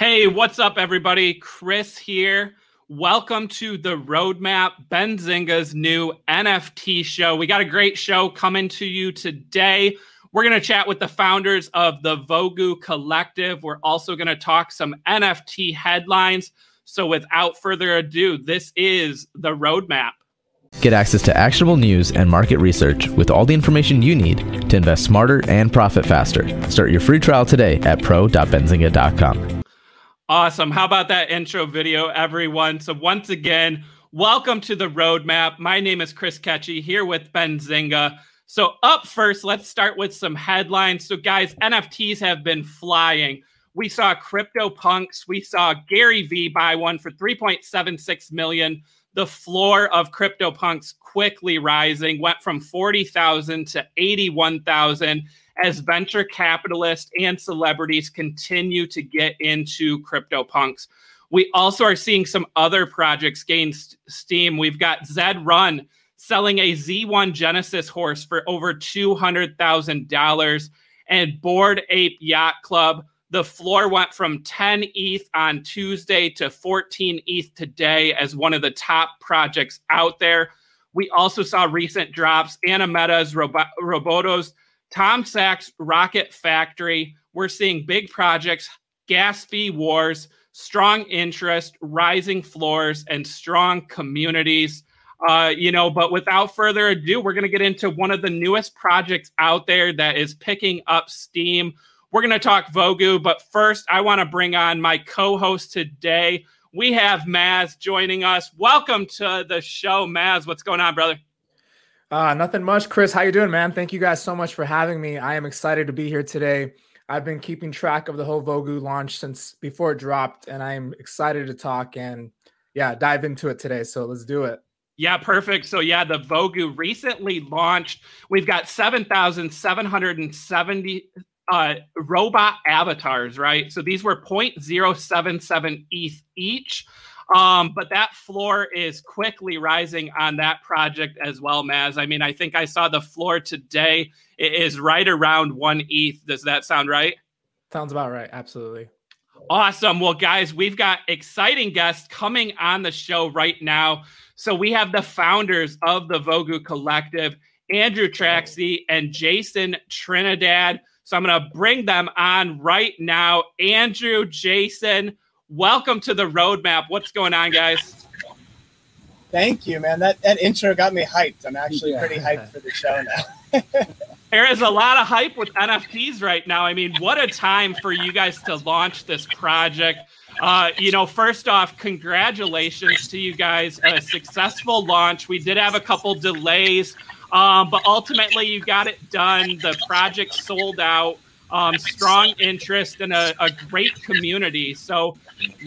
Hey, what's up, everybody? Chris here. Welcome to the Roadmap, Benzinga's new NFT show. We got a great show coming to you today. We're going to chat with the founders of the Vogu Collective. We're also going to talk some NFT headlines. So, without further ado, this is the Roadmap. Get access to actionable news and market research with all the information you need to invest smarter and profit faster. Start your free trial today at pro.benzinga.com. Awesome. How about that intro video, everyone? So, once again, welcome to the roadmap. My name is Chris Katje here with Benzinga. So, up first, let's start with some headlines. So, guys, NFTs have been flying. We saw CryptoPunks, we saw Gary Vee buy one for 3.76 million. The floor of CryptoPunks quickly rising, went from 40,000 to 81,000 as venture capitalists and celebrities continue to get into CryptoPunks. We also are seeing some other projects gain st- steam. We've got Zed Run selling a Z1 Genesis horse for over $200,000 and Bored Ape Yacht Club. The floor went from 10 ETH on Tuesday to 14 ETH today as one of the top projects out there. We also saw recent drops. Animetas Robotos Tom Sachs Rocket Factory. We're seeing big projects, gas fee wars, strong interest, rising floors, and strong communities. Uh, you know, but without further ado, we're going to get into one of the newest projects out there that is picking up steam. We're going to talk Vogu, but first, I want to bring on my co host today. We have Maz joining us. Welcome to the show, Maz. What's going on, brother? Uh, nothing much, Chris. How you doing, man? Thank you guys so much for having me. I am excited to be here today. I've been keeping track of the whole Vogu launch since before it dropped, and I'm excited to talk and yeah, dive into it today. So let's do it. Yeah, perfect. So yeah, the Vogu recently launched. We've got 7,770 uh, robot avatars, right? So these were 0.077 ETH each. Um, but that floor is quickly rising on that project as well, Maz. I mean, I think I saw the floor today. It is right around one ETH. Does that sound right? Sounds about right. Absolutely. Awesome. Well, guys, we've got exciting guests coming on the show right now. So we have the founders of the Vogu Collective, Andrew Traxey and Jason Trinidad. So I'm going to bring them on right now. Andrew, Jason, welcome to the roadmap. What's going on, guys? Thank you, man. That that intro got me hyped. I'm actually yeah. pretty hyped for the show now. there is a lot of hype with NFTs right now. I mean, what a time for you guys to launch this project. Uh, you know, first off, congratulations to you guys. A successful launch. We did have a couple delays, um, but ultimately you got it done. The project sold out um, strong interest and a, a, great community. So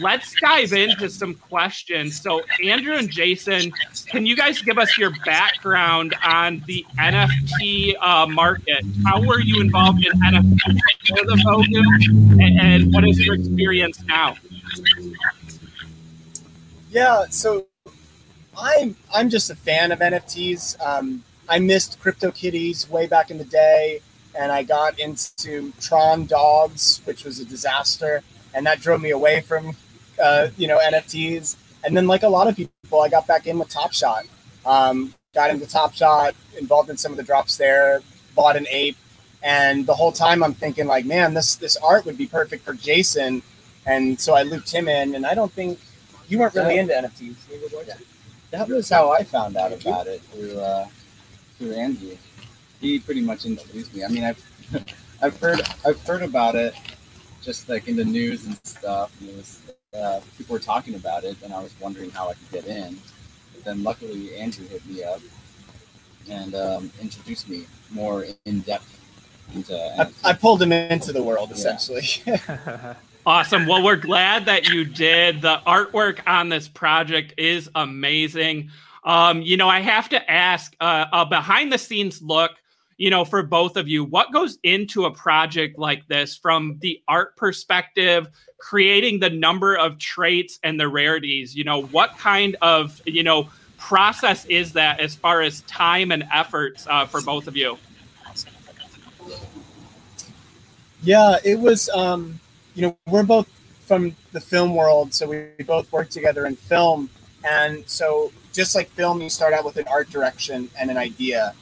let's dive into some questions. So, Andrew and Jason, can you guys give us your background on the NFT uh, market? How were you involved in NFT before the Vogu, and, and what is your experience now? Yeah, so I'm I'm just a fan of NFTs. Um, I missed CryptoKitties way back in the day and I got into Tron Dogs, which was a disaster, and that drove me away from uh, you know NFTs. And then, like a lot of people, I got back in with Top Shot. Um, got into Top Shot, involved in some of the drops there, bought an ape, and the whole time I'm thinking like, man, this this art would be perfect for Jason. And so I looped him in, and I don't think you weren't really into NFTs. That was how I found out about it through uh, through Andy he pretty much introduced me. I mean, I've I've heard I've heard about it just like in the news and stuff. And it was uh, people were talking about it, and I was wondering how I could get in. But then luckily, Andrew hit me up and um, introduced me more in depth into. I, I, pulled him into the world essentially. Yeah. awesome. Well, we're glad that you did. The artwork on this project is amazing. Um, you know, I have to ask uh, a behind the scenes look you know, for both of you, what goes into a project like this from the art perspective, creating the number of traits and the rarities? You know, what kind of, you know, process is that as far as time and efforts uh, for both of you? Yeah, it was, um, you know, we're both from the film world, so we both work together in film. And so, just like film, you start out with an art direction and an idea.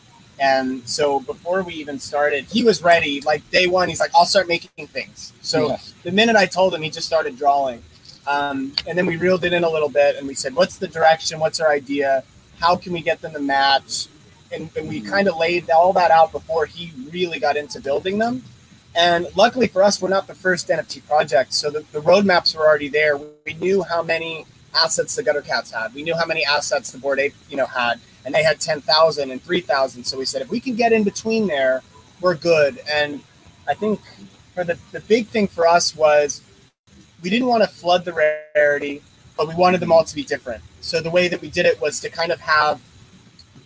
And so, before we even started, he was ready. Like day one, he's like, "I'll start making things." So Yeah. the minute I told him, he just started drawing. Um, and then we reeled it in a little bit, and we said, "What's the direction? What's our idea? How can we get them to match?" And, and we kind of laid all that out before he really got into building them. And luckily for us, we're not the first NFT project. So the, the roadmaps were already there. We knew how many assets the Gutter Cats had. We knew how many assets the Bored Ape, you know, had. And they had 10,000 and 3,000. So we said, if we can get in between there, we're good. And I think for the, the big thing for us was we didn't want to flood the rarity, but we wanted them all to be different. So the way that we did it was to kind of have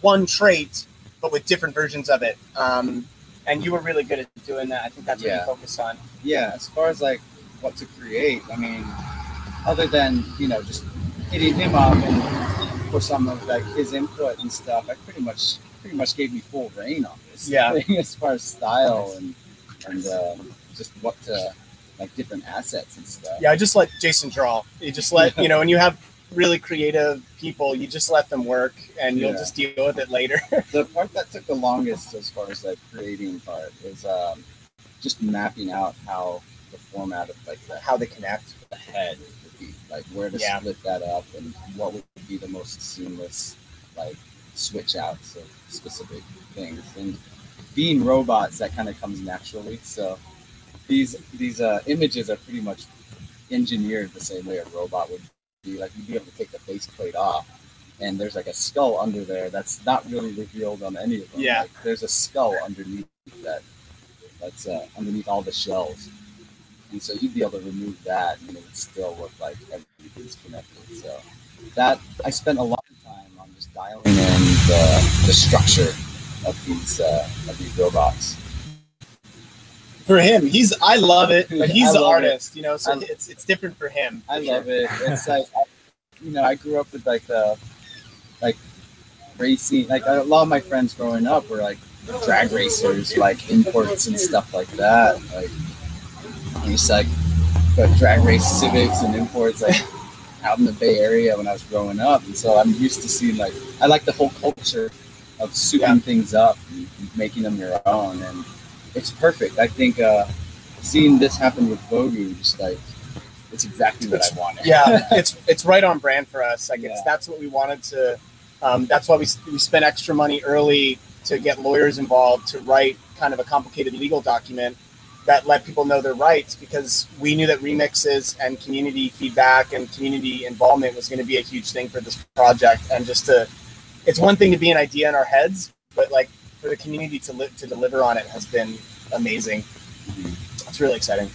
one trait, but with different versions of it. Um, and you were really good at doing that. I think that's what Yeah. you focused on. yeah, as far as like what to create, I mean, other than you know just hitting him up and for some of like his input and stuff, I pretty much pretty much gave me full reign on this. Yeah. thing as far as style and and um, just what to like different assets and stuff. Yeah, I just let Jason draw. You just let you know, when you have really creative people, you just let them work, and you'll Yeah. just deal with it later. the part that took the longest as far as like creating part is um, just mapping out how the format of like the, How they connect. the head be like where to Yeah. split that up and what would be the most seamless like switch outs of specific things. And being robots that kind of comes naturally. So these these uh, images are pretty much engineered the same way a robot would be. Like you'd be able to take the faceplate off and there's like a skull under there that's not really revealed on any of them. Yeah. like, there's a skull underneath that that's uh, underneath all the shells and so you'd be able to remove that and it would still look like everything's connected so that i spent a lot of time on just dialing in the, the structure of these uh, of these robots For him, he's I love it, but he's love artist, you know, so I- it's it's different for him. I love it. It's like, I, you know, I grew up with like the, like racing. Like a lot of my friends growing up were like drag racers, like imports and stuff like that. Like used to like drag race civics and imports like out in the Bay Area when I was growing up, and so I'm used to seeing like I like the whole culture of souping Yeah. things up and making them your own, and it's perfect. I think uh, seeing this happen with Vogu, just like it's exactly what I wanted. yeah, it's it's right on brand for us. Like it's Yeah. that's what we wanted to. Um, that's why we we spent extra money early to get lawyers involved to write kind of a complicated legal document that let people know their rights because we knew that remixes and community feedback and community involvement was going to be a huge thing for this project and just to it's one thing to be an idea in our heads but like for the community to to deliver on it has been amazing it's really exciting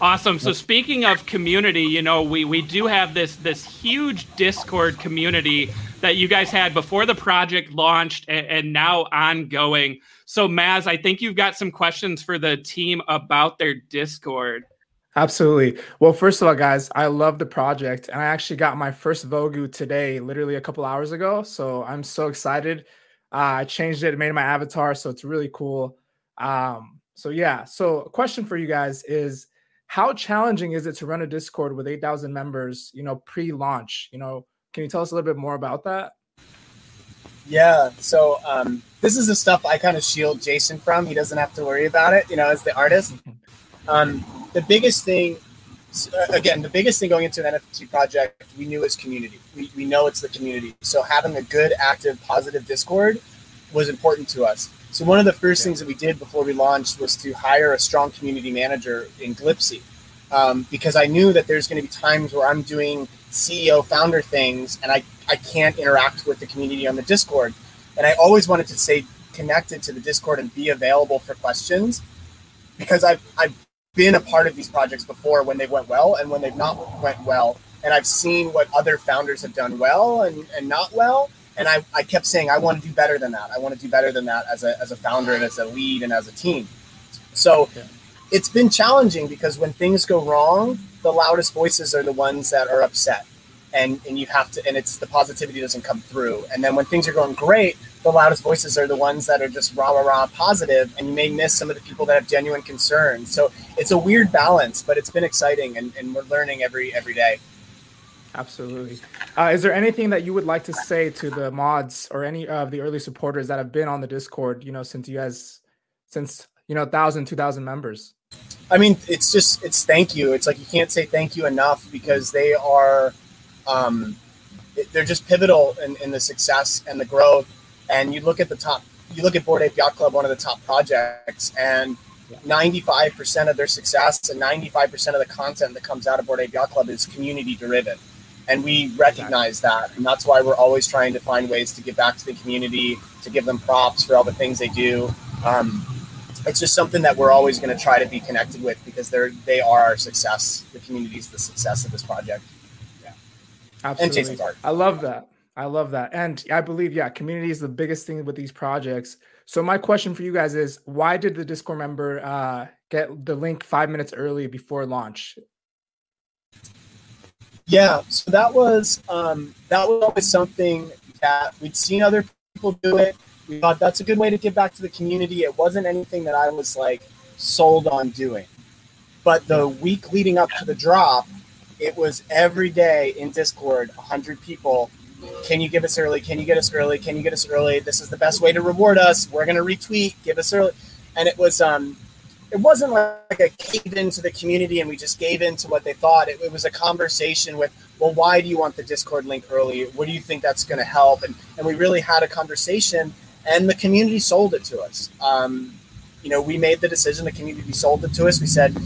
Awesome. So speaking of community, you know, we we do have this this huge Discord community that you guys had before the project launched and, and now ongoing. So Maz, I think you've got some questions for the team about their Discord. Absolutely. Well, first of all, guys, I love the project, and I actually got my first Vogu today, literally a couple hours ago. So I'm so excited. Uh, I changed it, made my avatar, so it's really cool. Um, so yeah. So a question for you guys is, how challenging is it to run a Discord with 8,000 members? You know, pre-launch. You know, can you tell us a little bit more about that? Yeah. So um, this is the stuff I kind of shield Jason from. He doesn't have to worry about it, you know, as the artist. Um, the biggest thing, uh, again, the biggest thing going into an NFT project, we knew is community. We, we know it's the community. So having a good, active, positive Discord was important to us. So one of the first things that we did before we launched was to hire a strong community manager in Glipsy. Um, because I knew that there's going to be times where I'm doing CEO founder things and I, I can't interact with the community on the Discord. And I always wanted to stay connected to the Discord and be available for questions because I've, I've been a part of these projects before when they went well and when they've not went well. And I've seen what other founders have done well and, and not well. And I, I kept saying, I want to do better than that. I want to do better than that as a, as a founder and as a lead and as a team. So it's been challenging because when things go wrong, the loudest voices are the ones that are upset. And and you have to and it's the positivity doesn't come through. And then when things are going great the loudest voices are the ones that are just rah rah rah positive and you may miss some of the people that have genuine concerns. So it's a weird balance but it's been exciting and, and we're learning every every day. Absolutely. Uh, is there anything that you would like to say to the mods or any of the early supporters that have been on the discord you know since you guys since you know 1000 2000 members? I mean it's just it's thank you. It's like you can't say thank you enough because they are um, they're just pivotal in, in the success and the growth. And you look at the top, you look at Bored Ape Yacht Club, one of the top projects, and 95% of their success and 95% of the content that comes out of Bored Ape Yacht Club is community driven. And we recognize that. And that's why we're always trying to find ways to give back to the community, to give them props for all the things they do. Um, it's just something that we're always going to try to be connected with because they're they are our success. The community is the success of this project. Absolutely. I love that. I love that. And I believe, yeah, community is the biggest thing with these projects. So my question for you guys is why did the Discord member uh, get the link five minutes early before launch? Yeah, so that was um, that was always something that we'd seen other people do it. We thought that's a good way to give back to the community. It wasn't anything that I was like sold on doing. But the week leading up to the drop, it was every day in Discord, 100 people. Can you give us early? Can you get us early? Can you get us early? This is the best way to reward us. We're going to retweet. Give us early. And it was, um, it wasn't like a cave into the community and we just gave in to what they thought. It, it was a conversation with, well, why do you want the Discord link early? What do you think that's going to help? And, and we really had a conversation and the community sold it to us. Um, you know, we made the decision, the community sold it to us. We said,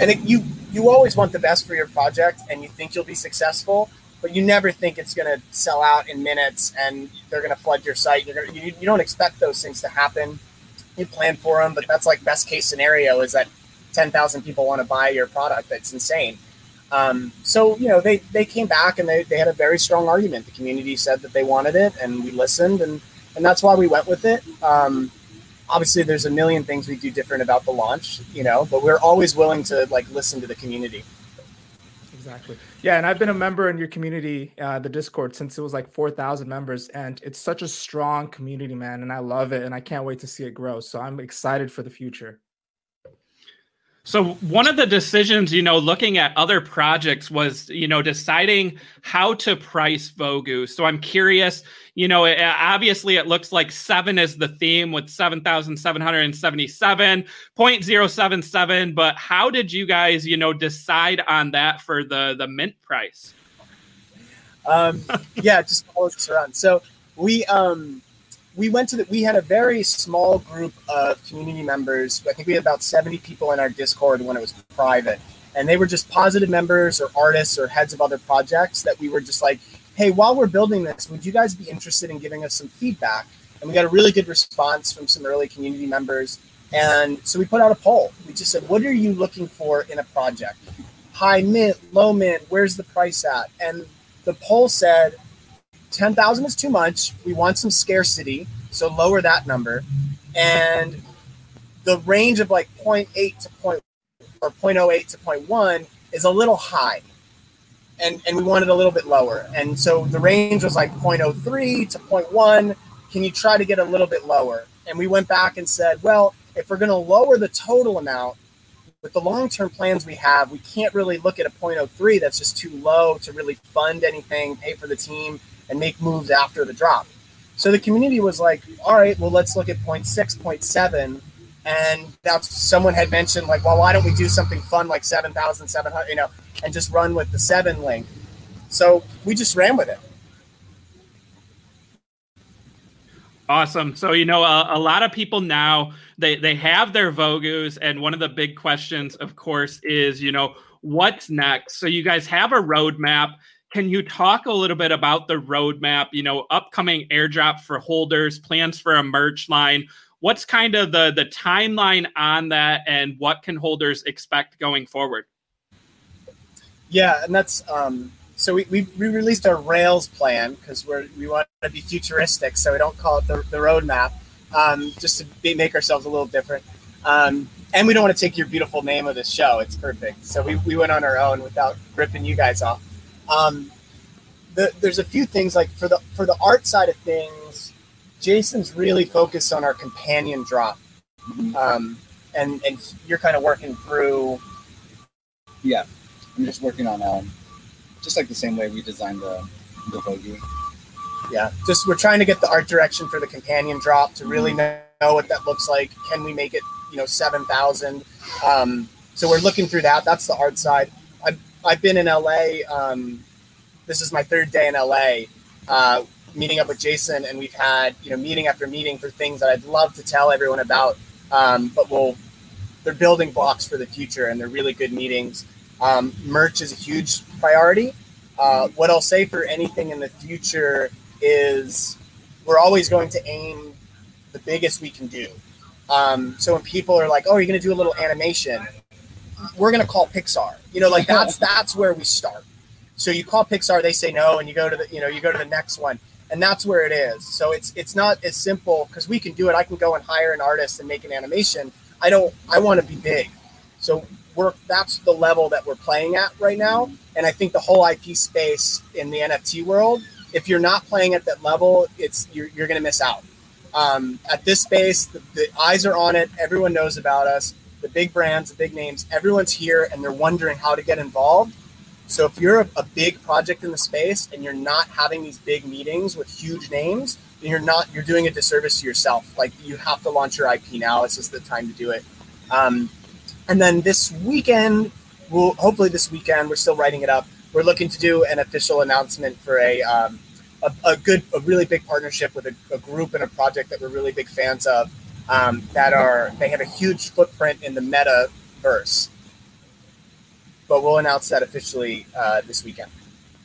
and it, you you always want the best for your project and you think you'll be successful, but you never think it's going to sell out in minutes and they're going to flood your site. You're gonna, you, you don't expect those things to happen. You plan for them, but that's like best case scenario is that 10,000 people want to buy your product. That's insane. Um, so, you know, they, they came back and they, they had a very strong argument. The community said that they wanted it and we listened and, and that's why we went with it. Um, obviously there's a million things we do different about the launch, you know, but we're always willing to like listen to the community. Exactly. Yeah, and I've been a member in your community, uh, the Discord, since it was like four thousand members, and it's such a strong community, man, and I love it, and I can't wait to see it grow. So I'm excited for the future. So one of the decisions, you know, looking at other projects was, you know, deciding how to price Vogu. So I'm curious, you know, it, obviously it looks like seven is the theme with 7,777.077, but how did you guys, you know, decide on that for the, the mint price? Um, yeah, just follow this around. So we, um, we went to the, we had a very small group of community members. I think we had about 70 people in our Discord when it was private. And they were just positive members or artists or heads of other projects that we were just like, hey, while we're building this, would you guys be interested in giving us some feedback? And we got a really good response from some early community members. And so we put out a poll. We just said, what are you looking for in a project? High mint, low mint, where's the price at? And the poll said 10,000 is too much. We want some scarcity, so lower that number. And the range of like 0.8 to point or 0.08 to 0.1 is a little high. And, and we wanted a little bit lower. And so the range was like 0.03 to 0.1. Can you try to get a little bit lower? And we went back and said, well, if we're going to lower the total amount, with the long term plans we have, we can't really look at a 0.03 that's just too low to really fund anything, pay for the team, and make moves after the drop. So the community was like, all right, well, let's look at 0.6, 0.7. And that's someone had mentioned, like, well, why don't we do something fun like 7,700, you know, and just run with the seven link? So we just ran with it. Awesome. So you know, a, a, lot of people now they they have their Vogus, and one of the big questions, of course, is you know what's next. So you guys have a roadmap. Can you talk a little bit about the roadmap? You know, upcoming airdrop for holders, plans for a merch line. What's kind of the the timeline on that, and what can holders expect going forward? Yeah, and that's um, so we, we, we released our Rails plan because we're we want to be futuristic, so we don't call it the, the roadmap, um, just to be, make ourselves a little different. Um, and we don't want to take your beautiful name of the show; it's perfect. So we, we went on our own without ripping you guys off. Um, the, there's a few things like for the for the art side of things, Jason's really focused on our companion drop, um, and and you're kind of working through. Yeah, I'm just working on um, just like the same way we designed the the Vogu. Yeah, just we're trying to get the art direction for the companion drop to really know, know what that looks like. Can we make it, you know, seven thousand? Um, so we're looking through that. That's the art side. I've been in LA. Um, this is my third day in LA, uh, meeting up with Jason, and we've had you know meeting after meeting for things that I'd love to tell everyone about. Um, but we'll they're building blocks for the future, and they're really good meetings. Um, merch is a huge priority. Uh, what I'll say for anything in the future is we're always going to aim the biggest we can do. Um, so when people are like, "Oh, you're going to do a little animation," we're going to call Pixar. You know, like that's that's where we start. So you call Pixar, they say no, and you go to the you know you go to the next one, and that's where it is. So it's it's not as simple because we can do it. I can go and hire an artist and make an animation. I don't. I want to be big. So we're that's the level that we're playing at right now. And I think the whole IP space in the NFT world, if you're not playing at that level, it's you're, you're going to miss out. Um, at this space, the, the eyes are on it. Everyone knows about us. The big brands, the big names, everyone's here, and they're wondering how to get involved. So if you're a, a big project in the space and you're not having these big meetings with huge names, then you're not you're doing a disservice to yourself. Like you have to launch your IP now. It's just the time to do it. Um, and then this weekend, we'll hopefully this weekend we're still writing it up. We're looking to do an official announcement for a um, a, a, good, a really big partnership with a, a, group and a project that we're really big fans of. Um, that are they have a huge footprint in the metaverse. But we'll announce that officially uh, this weekend.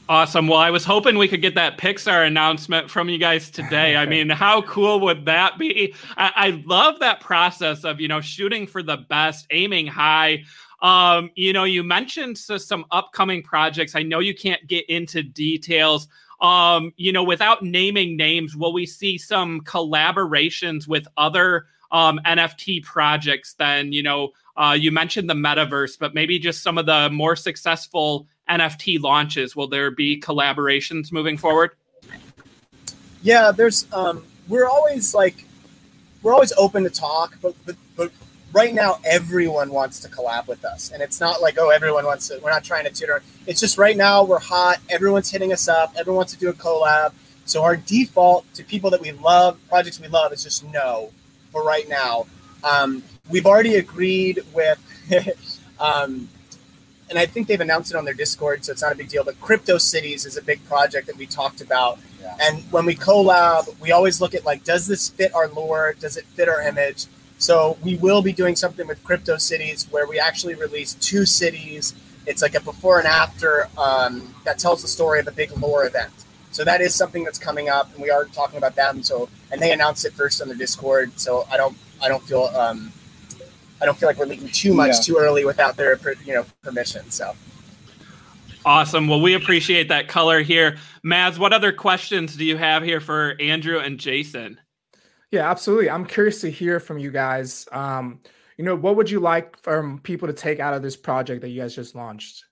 Awesome. Well, I was hoping we could get that Pixar announcement from you guys today. I mean, how cool would that be? I, I, love that process of, you know, shooting for the best, aiming high. Um, you know, you mentioned some upcoming projects. I know you can't get into details. Um, you know, without naming names, will we see some collaborations with other um, NFT projects then, you know, uh, you mentioned the metaverse, but maybe just some of the more successful NFT launches? Will there be collaborations moving forward? Yeah, there's. Um, we're always like, we're always open to talk, but but, but right now everyone wants to collab with us, and it's not like oh everyone wants to. We're not trying to tutor. It's just right now we're hot. Everyone's hitting us up. Everyone wants to do a collab. So our default to people that we love, projects we love, is just no for right now. Um, we've already agreed with. um, and I think they've announced it on their Discord, so it's not a big deal. But Crypto Cities is a big project that we talked about. Yeah. And when we collab, we always look at like, does this fit our lore? Does it fit our image? So we will be doing something with Crypto Cities where we actually release two cities. It's like a before and after um, that tells the story of a big lore event. So that is something that's coming up, and we are talking about them. So and they announced it first on the Discord. So I don't I don't feel um, I don't feel like we're leaking too much yeah. too early without their you know permission. So awesome. Well, we appreciate that color here, Maz. What other questions do you have here for Andrew and Jason? Yeah, absolutely. I'm curious to hear from you guys. Um, you know, what would you like from people to take out of this project that you guys just launched?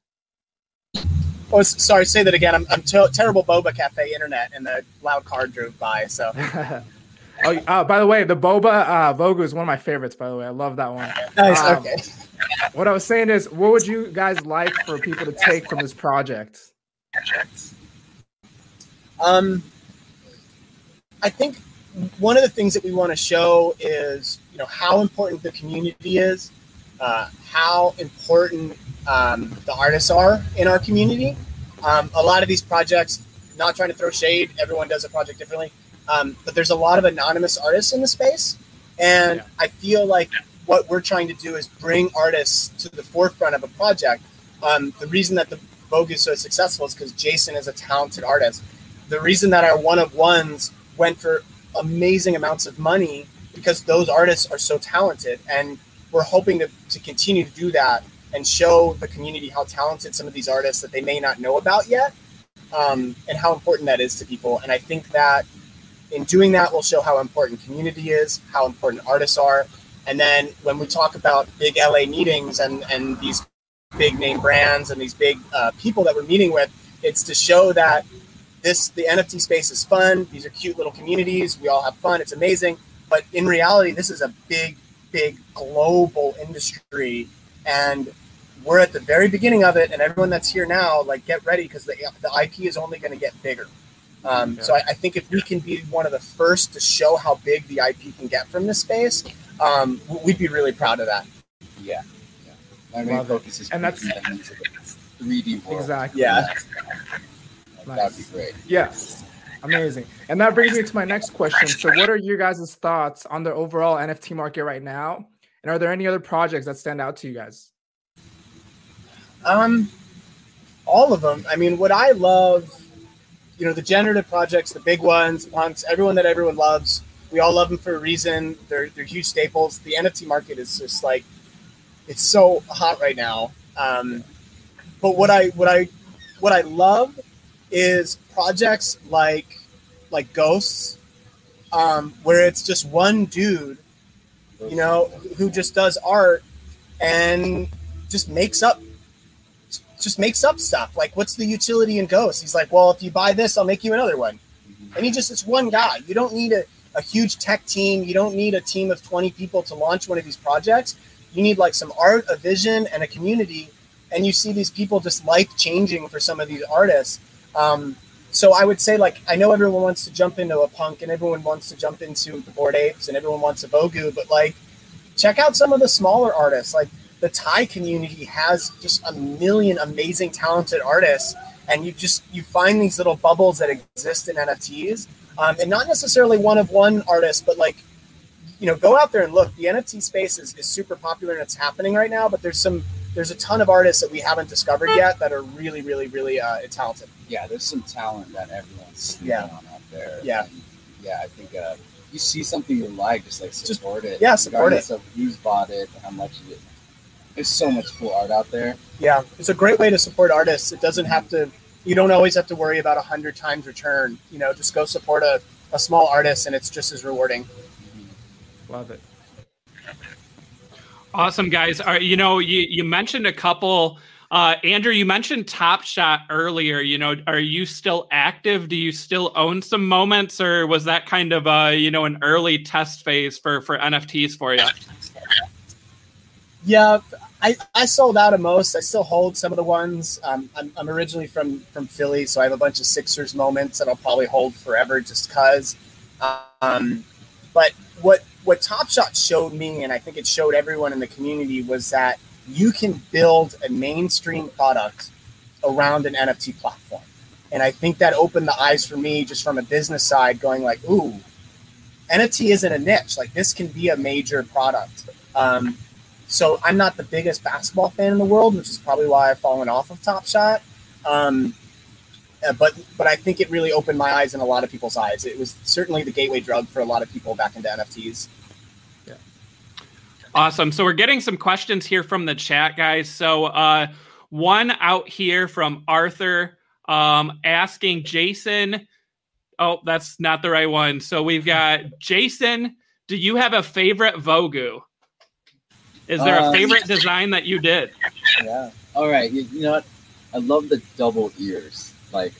Oh, sorry. Say that again. I'm, I'm ter- terrible boba cafe internet, and the loud car drove by. So Oh, uh, by the way, the boba uh, Vogu is one of my favorites. By the way, I love that one. Nice. Um, okay. What I was saying is, what would you guys like for people to take from this project? Um, I think one of the things that we want to show is, you know, how important the community is, uh, how important um, the artists are in our community. Um, a lot of these projects, not trying to throw shade, everyone does a project differently um, but there's a lot of anonymous artists in the space, and yeah. I feel like what we're trying to do is bring artists to the forefront of a project. Um, the reason that the Vogu is so successful is because Jason is a talented artist. The reason that our one of ones went for amazing amounts of money because those artists are so talented, and we're hoping to, to continue to do that and show the community how talented some of these artists that they may not know about yet, um, and how important that is to people. And I think that in doing that, we'll show how important community is, how important artists are. And then when we talk about big LA meetings and, and these big name brands and these big uh, people that we're meeting with, It's to show that this the NFT space is fun. These are cute little communities. We all have fun. It's amazing. But in reality, this is a big, big global industry, and we're at the very beginning of it. And everyone that's here now, like, get ready because the the IP is only going to get bigger. Um, So I, I, think if we can be one of the first to show how big the IP can get from this space, um, we'd be really proud of that. Yeah, yeah. My main focus is and that's into the 3D world. Exactly. Yeah. Nice. That'd be great. Yes. Amazing. And that brings me to my next question. So, what are your guys' thoughts on the overall NFT market right now? And are there any other projects that stand out to you guys? Um, all of them. I mean, what I love, you know, the generative projects, the big ones, punks, everyone that everyone loves. We all love them for a reason. They're they're huge staples. The NFT market is just like, it's so hot right now. Um, but what I what I what I love is projects like like Ghosts, um, where it's just one dude, you know, who just does art and just makes up just makes up stuff. Like, what's the utility in Ghosts? He's like, well, if you buy this, I'll make you another one. And he just it's one guy. You don't need a, a huge tech team. You don't need a team of 20 people to launch one of these projects. You need like some art, a vision, and a community. And you see these people just life changing for some of these artists. Um, so I would say, like, I know everyone wants to jump into a punk and everyone wants to jump into the Bored Apes and everyone wants a Vogu, but like, check out some of the smaller artists. Like, the Thai community has just a million amazing, talented artists, and you just you find these little bubbles that exist in NFTs, um, and not necessarily one of one artist, but like, you know, go out there and look. The NFT space is, is super popular and it's happening right now, but there's some there's a ton of artists that we haven't discovered yet that are really, really, really uh, talented. Yeah, there's some talent that everyone's yeah. on out there. Yeah, and yeah. I think uh, you see something you like, just like support just, it. Yeah, support it. Of who's bought it, how much it. There's so much cool art out there. Yeah, it's a great way to support artists. It doesn't have to. You don't always have to worry about a hundred times return. You know, just go support a, a small artist, and it's just as rewarding. Love it. Awesome, guys. You know you you mentioned a couple. Uh, Andrew, you mentioned Top Shot earlier. You know, are you still active? Do you still own some moments, or was that kind of a you know an early test phase for for NFTs for you? Yeah, I, I sold out of most. I still hold some of the ones. Um, I'm, I'm originally from from Philly, so I have a bunch of Sixers moments that I'll probably hold forever just cause. Um, but what what Top Shot showed me, and I think it showed everyone in the community, was that you can build a mainstream product around an NFT platform. And I think that opened the eyes for me just from a business side, going like, ooh, NFT isn't a niche. Like this can be a major product. Um, so I'm not the biggest basketball fan in the world, which is probably why I've fallen off of Top Shot. Um, uh, but but I think it really opened my eyes and a lot of people's eyes. It was certainly the gateway drug for a lot of people back into NFTs. Yeah. Awesome. So we're getting some questions here from the chat, guys. So uh, one out here from Arthur um, asking Jason. Oh, that's not the right one. So we've got Jason. Do you have a favorite Vogu? Is there a um, favorite design that you did? Yeah. All right. You, you know what? I love the double ears like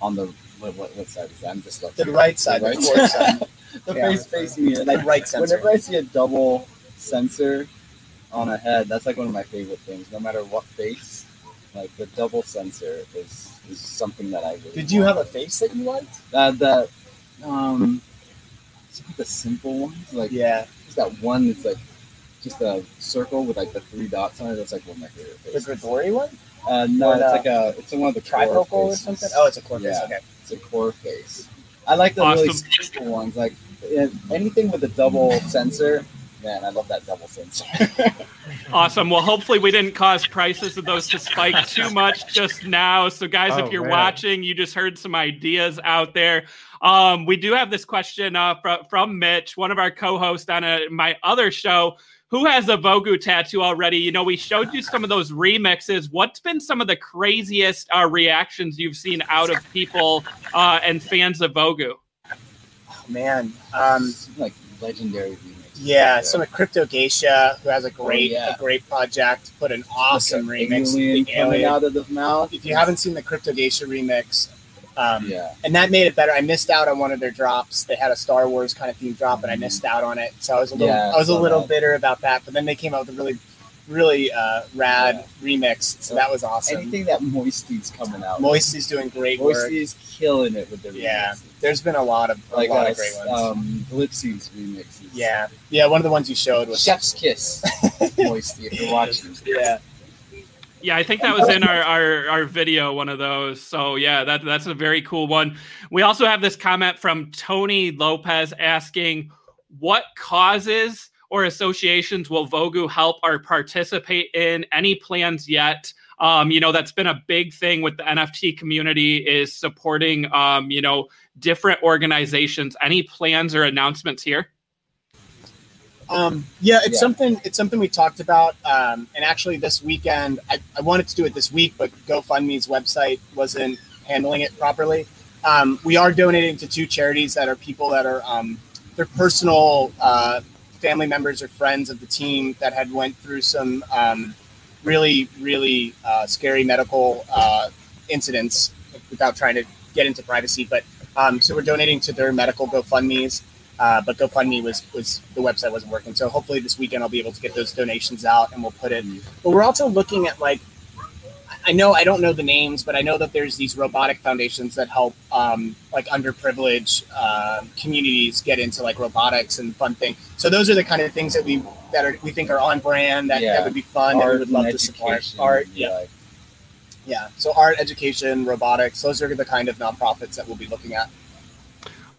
on the what, what, what side is that? I'm just the right side, the, right the side. the yeah. face facing me. Like right sensor. Whenever I see a double sensor on a head, that's like one of my favorite things. No matter what face, like the double sensor is is something that I really. Did you have a face that you liked? Uh, the um, the simple ones, like yeah, just that one that's like just a circle with like the three dots on it. That's like one of my favorite faces. The Grigori one? Uh, no, it's like a it's one of the trifocal or something. Oh, it's a core yeah, face. Okay, it's a core face. I like the awesome. really simple ones. Like anything with a double sensor. Man, I love that double sensor. awesome. Well, hopefully we didn't cause prices of those to spike too much just now. So, guys, oh, if you're man. watching, you just heard some ideas out there. Um, we do have this question uh, from, from Mitch, one of our co-hosts on a, my other show, who has a Vogu tattoo already? You know, we showed you some of those remixes. What's been some of the craziest uh, reactions you've seen out of people uh, and fans of Vogu? Oh, man, um, like legendary remixes. Yeah, yeah. some of Crypto Geisha, who has a oh, great, oh, yeah. a great project, put an awesome like remix. Alien coming out of the mouth. If you haven't seen the Crypto Geisha remix, um, yeah. And that made it better. I missed out on one of their drops. They had a Star Wars kind of theme drop, and I missed out on it. So I was a little, yeah, I was a little that. bitter about that. But then they came out with a really, really uh, rad yeah. remix. So that was awesome. Anything that Moisty's coming out. Moisty's doing great Moisty's work. killing it with the remixes. Yeah. There's been a lot of a like lot of great ones. Um, Blipsy's remixes. Yeah. Yeah. One of the ones you showed was Chef's Kiss. Moisty, if you're watching. Yeah. Yeah, I think that was in our, our, our video, one of those. So yeah, that that's a very cool one. We also have this comment from Tony Lopez asking, what causes or associations will Vogu help or participate in? Any plans yet? Um, you know, that's been a big thing with the NFT community is supporting um, you know, different organizations. Any plans or announcements here? Um, yeah, it's yeah. something. It's something we talked about, um, and actually this weekend I, I, wanted to do it this week, but GoFundMe's website wasn't handling it properly. Um, we are donating to two charities that are people that are um, they're personal uh, family members or friends of the team that had went through some um, really really uh, scary medical uh, incidents without trying to get into privacy. But um, so we're donating to their medical GoFundmes. Uh, but GoFundMe was was the website wasn't working. So hopefully this weekend I'll be able to get those donations out and we'll put it. But we're also looking at like I know I don't know the names, but I know that there's these robotic foundations that help um, like underprivileged uh, communities get into like robotics and fun thing. So those are the kind of things that we that are we think are on brand that, yeah. that would be fun art that we would love to support. Art, yeah. yeah. Yeah. So art, education, robotics, those are the kind of nonprofits that we'll be looking at.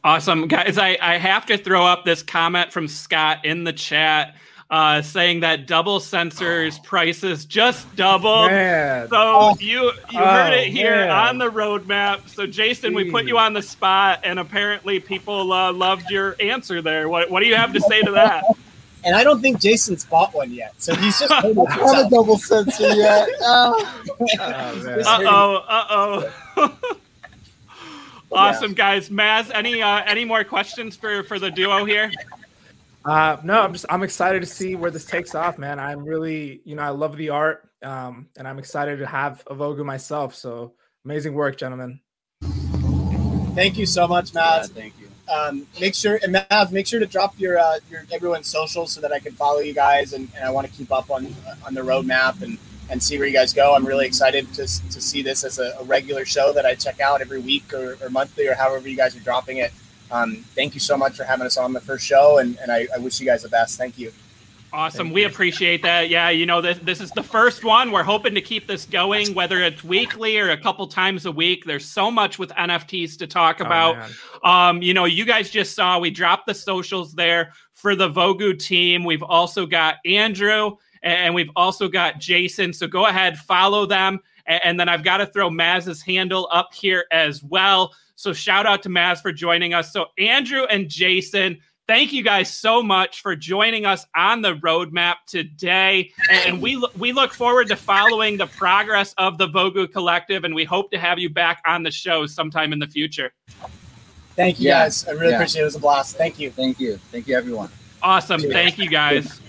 Awesome. Guys, I, I have to throw up this comment from Scott in the chat. Uh, saying that double sensors prices just doubled. Man. So oh. you you oh, heard it here man. on the roadmap. So Jason, Jeez. we put you on the spot, and apparently people uh, loved your answer there. What what do you have to say to that? And I don't think Jason's bought one yet, so he's just not a double sensor yet. Oh. uh oh, uh oh. Awesome, yeah. guys. Maz, any uh, any more questions for for the duo here? Uh, no, I'm just I'm excited to see where this takes off, man. I'm really, you know, I love the art, um, and I'm excited to have a Vogu myself. So amazing work, gentlemen. Thank you so much, Maz. Yeah, thank you. Um, make sure and Maz, make sure to drop your uh, your everyone's socials so that I can follow you guys, and, and I want to keep up on on the roadmap and and see where you guys go. I'm really excited to, to see this as a, a regular show that I check out every week or, or, monthly or however you guys are dropping it. Um, thank you so much for having us on the first show, and, and I, I wish you guys the best. Thank you. Awesome. Thank we you. appreciate that. Yeah, you know, this, this is the first one. We're hoping to keep this going, whether it's weekly or a couple times a week. There's so much with NFTs to talk oh, about. Oh, um, you know, you guys just saw we dropped the socials there for the Vogu team. We've also got Andrew and we've also got Jason. So go ahead, follow them. And then I've got to throw Maz's handle up here as well. So shout out to Maz for joining us. So Andrew and Jason, thank you guys so much for joining us on the roadmap today. And we we look forward to following the progress of the Vogu Collective, and we hope to have you back on the show sometime in the future. Thank you yeah. guys. I really yeah. appreciate it. It was a blast. Thank you. Thank you. Thank you, everyone. Awesome. Thank you guys.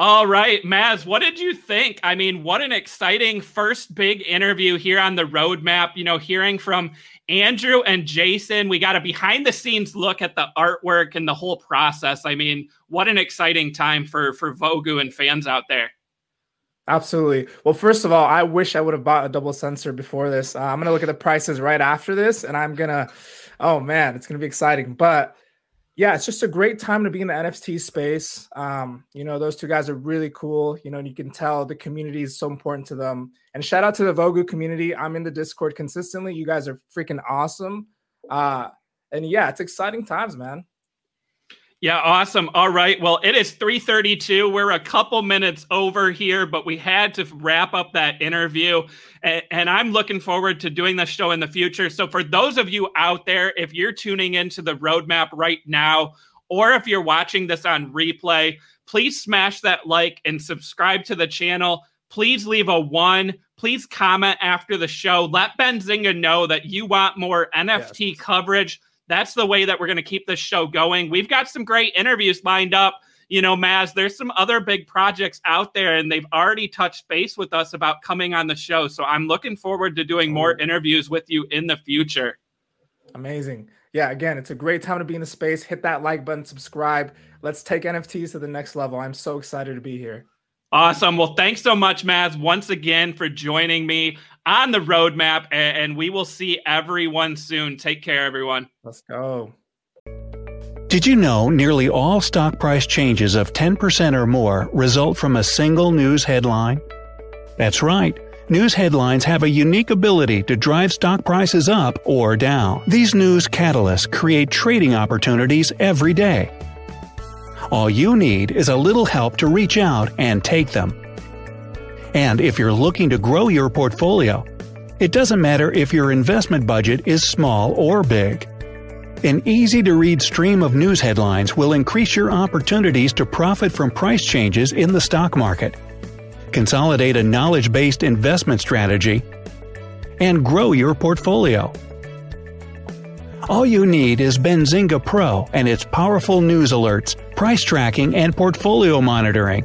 All right, Maz, what did you think? I mean, what an exciting first big interview here on the roadmap. You know, hearing from Andrew and Jason, we got a behind the scenes look at the artwork and the whole process. I mean, what an exciting time for for Vogu and fans out there. Absolutely. Well, first of all, I wish I would have bought a double sensor before this. Uh, I'm to look at the prices right after this, and I'm to, oh man, it's to be exciting. But yeah, it's just a great time to be in the NFT space. Um, you know, those two guys are really cool. You know, and you can tell the community is so important to them. And shout out to the Vogu community. I'm in the Discord consistently. You guys are freaking awesome. Uh, and yeah, it's exciting times, man. Yeah, awesome. All right. Well, it is 3:32. We're a couple minutes over here, but we had to wrap up that interview. And, and, I'm looking forward to doing this show in the future. So for those of you out there, if you're tuning into the roadmap right now, or if you're watching this on replay, please smash that like and subscribe to the channel. Please leave a one. Please comment after the show. Let Benzinga know that you want more NFT yes. coverage That's the way that we're going to keep this show going. We've got some great interviews lined up. You know, Maz, there's some other big projects out there, and they've already touched base with us about coming on the show. So I'm looking forward to doing more oh. interviews with you in the future. Amazing. Yeah, again, it's a great time to be in the space. Hit that like button, subscribe. Let's take NFTs to the next level. I'm so excited to be here. Awesome. Well, thanks so much, Maz, once again for joining me on the roadmap. And we will see everyone soon. Take care, everyone. Let's go. Did you know nearly all stock price changes of 10% or more result from a single news headline? That's right. News headlines have a unique ability to drive stock prices up or down. These news catalysts create trading opportunities every day. All you need is a little help to reach out and take them. And if you're looking to grow your portfolio, it doesn't matter if your investment budget is small or big. An easy to read stream of news headlines will increase your opportunities to profit from price changes in the stock market, consolidate a knowledge based investment strategy, and grow your portfolio. All you need is Benzinga Pro and its powerful news alerts, price tracking, and portfolio monitoring